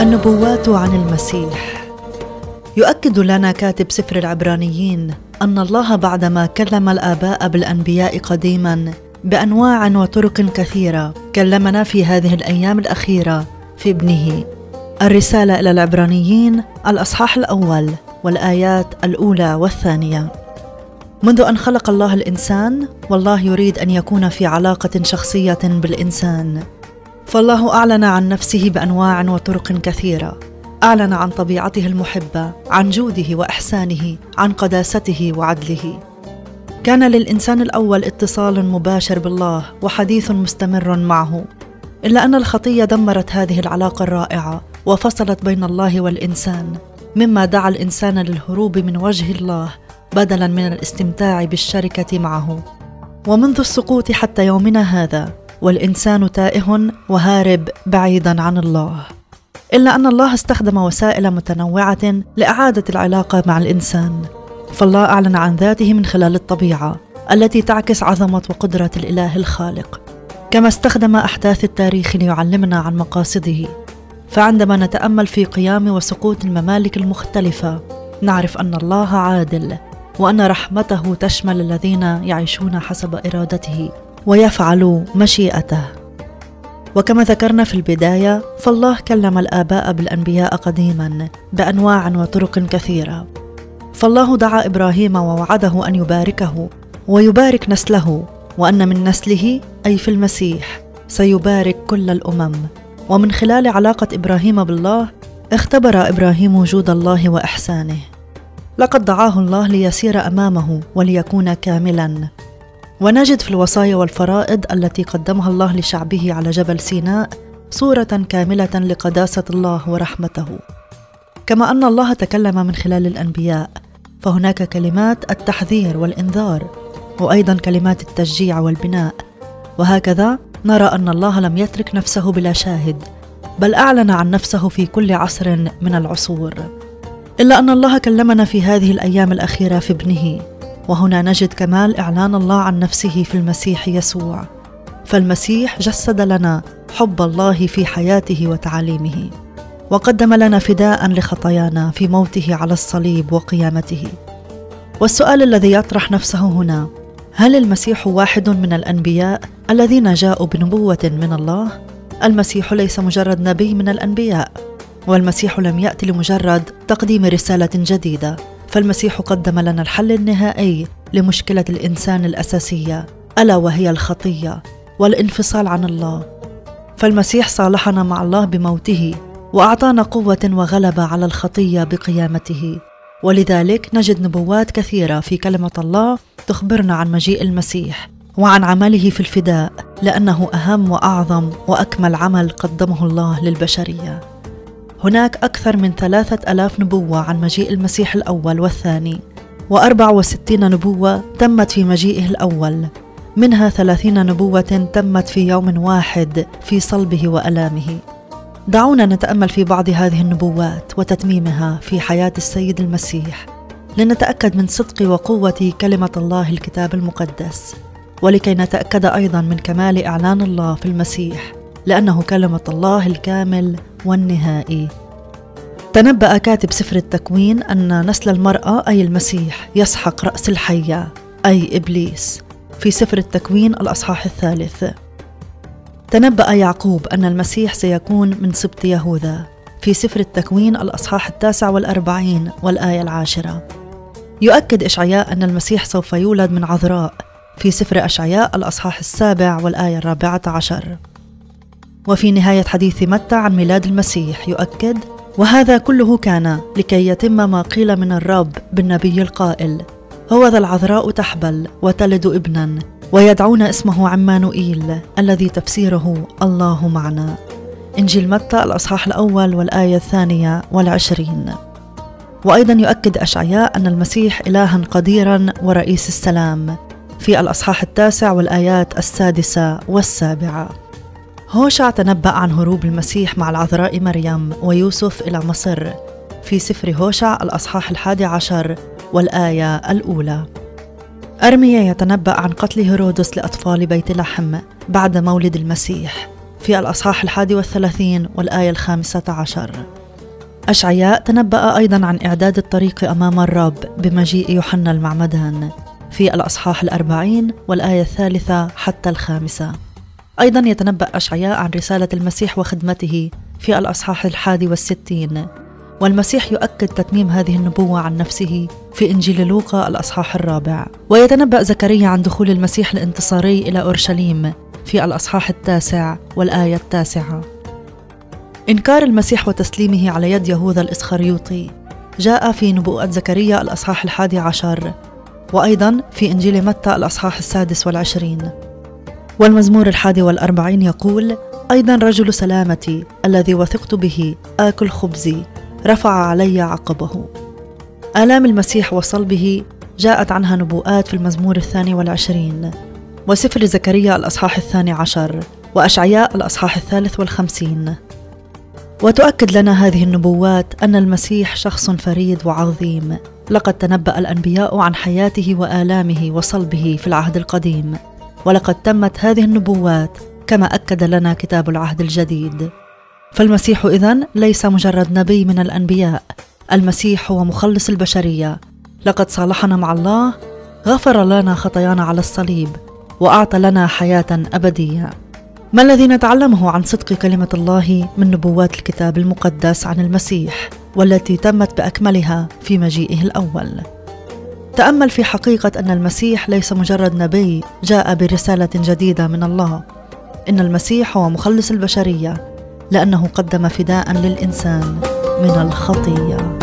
النبوات عن المسيح. يؤكد لنا كاتب سفر العبرانيين أن الله بعدما كلم الآباء بالأنبياء قديما بأنواع وطرق كثيرة كلمنا في هذه الأيام الأخيرة في ابنه. الرسالة إلى العبرانيين الأصحاح الأول والآيات الأولى والثانية. منذ أن خلق الله الإنسان والله يريد أن يكون في علاقة شخصية بالإنسان. فالله أعلن عن نفسه بأنواع وطرق كثيرة. أعلن عن طبيعته المحبة عن جوده وإحسانه عن قداسته وعدله. كان للإنسان الأول اتصال مباشر بالله وحديث مستمر معه إلا أن الخطية دمرت هذه العلاقة الرائعة وفصلت بين الله والإنسان مما دعا الإنسان للهروب من وجه الله بدلا من الاستمتاع بالشركة معه. ومنذ السقوط حتى يومنا هذا والإنسان تائه وهارب بعيدا عن الله. إلا أن الله استخدم وسائل متنوعة لإعادة العلاقة مع الإنسان فالله أعلن عن ذاته من خلال الطبيعة التي تعكس عظمة وقدرة الإله الخالق. كما استخدم أحداث التاريخ ليعلمنا عن مقاصده. فعندما نتأمل في قيام وسقوط الممالك المختلفة نعرف أن الله عادل وأن رحمته تشمل الذين يعيشون حسب إرادته. ويفعل مشيئته. وكما ذكرنا في البداية فالله كلم الآباء بالأنبياء قديما بأنواع وطرق كثيرة. فالله دعا إبراهيم ووعده أن يباركه ويبارك نسله وأن من نسله أي في المسيح سيبارك كل الأمم. ومن خلال علاقة إبراهيم بالله اختبر إبراهيم وجود الله وإحسانه. لقد دعاه الله ليسير أمامه وليكون كاملا. ونجد في الوصايا والفرائض التي قدمها الله لشعبه على جبل سيناء صورة كاملة لقداسة الله ورحمته. كما أن الله تكلم من خلال الأنبياء فهناك كلمات التحذير والإنذار وأيضا كلمات التشجيع والبناء. وهكذا نرى أن الله لم يترك نفسه بلا شاهد بل أعلن عن نفسه في كل عصر من العصور. إلا أن الله كلمنا في هذه الأيام الأخيرة في ابنه. وهنا نجد كمال إعلان الله عن نفسه في المسيح يسوع. فالمسيح جسد لنا حب الله في حياته وتعاليمه وقدم لنا فداء لخطايانا في موته على الصليب وقيامته. والسؤال الذي يطرح نفسه هنا هل المسيح واحد من الأنبياء الذين جاءوا بنبوة من الله؟ المسيح ليس مجرد نبي من الأنبياء والمسيح لم يأتي لمجرد تقديم رسالة جديدة. فالمسيح قدم لنا الحل النهائي لمشكلة الإنسان الأساسية ألا وهي الخطية والانفصال عن الله. فالمسيح صالحنا مع الله بموته وأعطانا قوة وغلبه على الخطية بقيامته. ولذلك نجد نبوات كثيرة في كلمة الله تخبرنا عن مجيء المسيح وعن عمله في الفداء لأنه أهم وأعظم وأكمل عمل قدمه الله للبشرية. هناك أكثر من ثلاثة ألاف نبوة عن مجيء المسيح الأول والثاني وأربع وستين نبوة تمت في مجيئه الأول منها ثلاثين نبوة تمت في يوم واحد في صلبه وألامه. دعونا نتأمل في بعض هذه النبوات وتتميمها في حياة السيد المسيح لنتأكد من صدق وقوة كلمة الله الكتاب المقدس ولكي نتأكد أيضا من كمال إعلان الله في المسيح. لأنه كلمة الله الكامل والنهائي. تنبأ كاتب سفر التكوين أن نسل المرأة أي المسيح يسحق رأس الحية أي إبليس في سفر التكوين الأصحاح الثالث. تنبأ يعقوب أن المسيح سيكون من سبط يهوذا في سفر التكوين الأصحاح التاسع والأربعين والآية العاشرة. يؤكد إشعياء أن المسيح سوف يولد من عذراء في سفر أشعياء الأصحاح السابع والآية الرابعة عشر. وفي نهاية حديث متى عن ميلاد المسيح يؤكد وهذا كله كان لكي يتم ما قيل من الرب بالنبي القائل هو ذا العذراء تحبل وتلد ابنا ويدعون اسمه عمانوئيل الذي تفسيره الله معنا إنجيل متى الأصحاح الأول والآية الثانية والعشرين. وأيضا يؤكد أشعياء أن المسيح إلها قديرا ورئيس السلام في الأصحاح التاسع والآيات السادسة والسابعة. هوشع تنبأ عن هروب المسيح مع العذراء مريم ويوسف إلى مصر في سفر هوشع الأصحاح الحادي عشر والآية الأولى. أرميا يتنبأ عن قتل هيرودس لأطفال بيت لحم بعد مولد المسيح في الأصحاح الحادي والثلاثين والآية الخامسة عشر. أشعياء تنبأ أيضا عن إعداد الطريق أمام الرب بمجيء يوحنا المعمدان في الأصحاح الأربعين والآية الثالثة حتى الخامسة. أيضا يتنبأ أشعياء عن رسالة المسيح وخدمته في الأصحاح الحادي والستين. والمسيح يؤكد تتميم هذه النبوة عن نفسه في إنجيل لوقا الأصحاح الرابع. ويتنبأ زكريا عن دخول المسيح الانتصاري إلى أورشليم في الأصحاح التاسع والآية التاسعة. إنكار المسيح وتسليمه على يد يهوذا الإسخريوطي جاء في نبوءة زكريا الأصحاح الحادي عشر وأيضا في إنجيل متى الأصحاح السادس والعشرين. والمزمور الحادي والأربعين يقول أيضا رجل سلامتي الذي وثقت به آكل خبزي رفع علي عقبه. آلام المسيح وصلبه جاءت عنها نبوءات في المزمور الثاني والعشرين وسفر زكريا الأصحاح الثاني عشر وأشعياء الأصحاح الثالث والخمسين. وتؤكد لنا هذه النبوات أن المسيح شخص فريد وعظيم لقد تنبأ الأنبياء عن حياته وآلامه وصلبه في العهد القديم. ولقد تمت هذه النبوات كما أكد لنا كتاب العهد الجديد. فالمسيح إذن ليس مجرد نبي من الأنبياء المسيح هو مخلص البشرية. لقد صالحنا مع الله غفر لنا خطايانا على الصليب وأعطى لنا حياة أبدية. ما الذي نتعلمه عن صدق كلمة الله من نبوات الكتاب المقدس عن المسيح والتي تمت بأكملها في مجيئه الأول؟ تأمل في حقيقة أن المسيح ليس مجرد نبي جاء برسالة جديدة من الله. إن المسيح هو مخلص البشرية لأنه قدم فداء للإنسان من الخطية.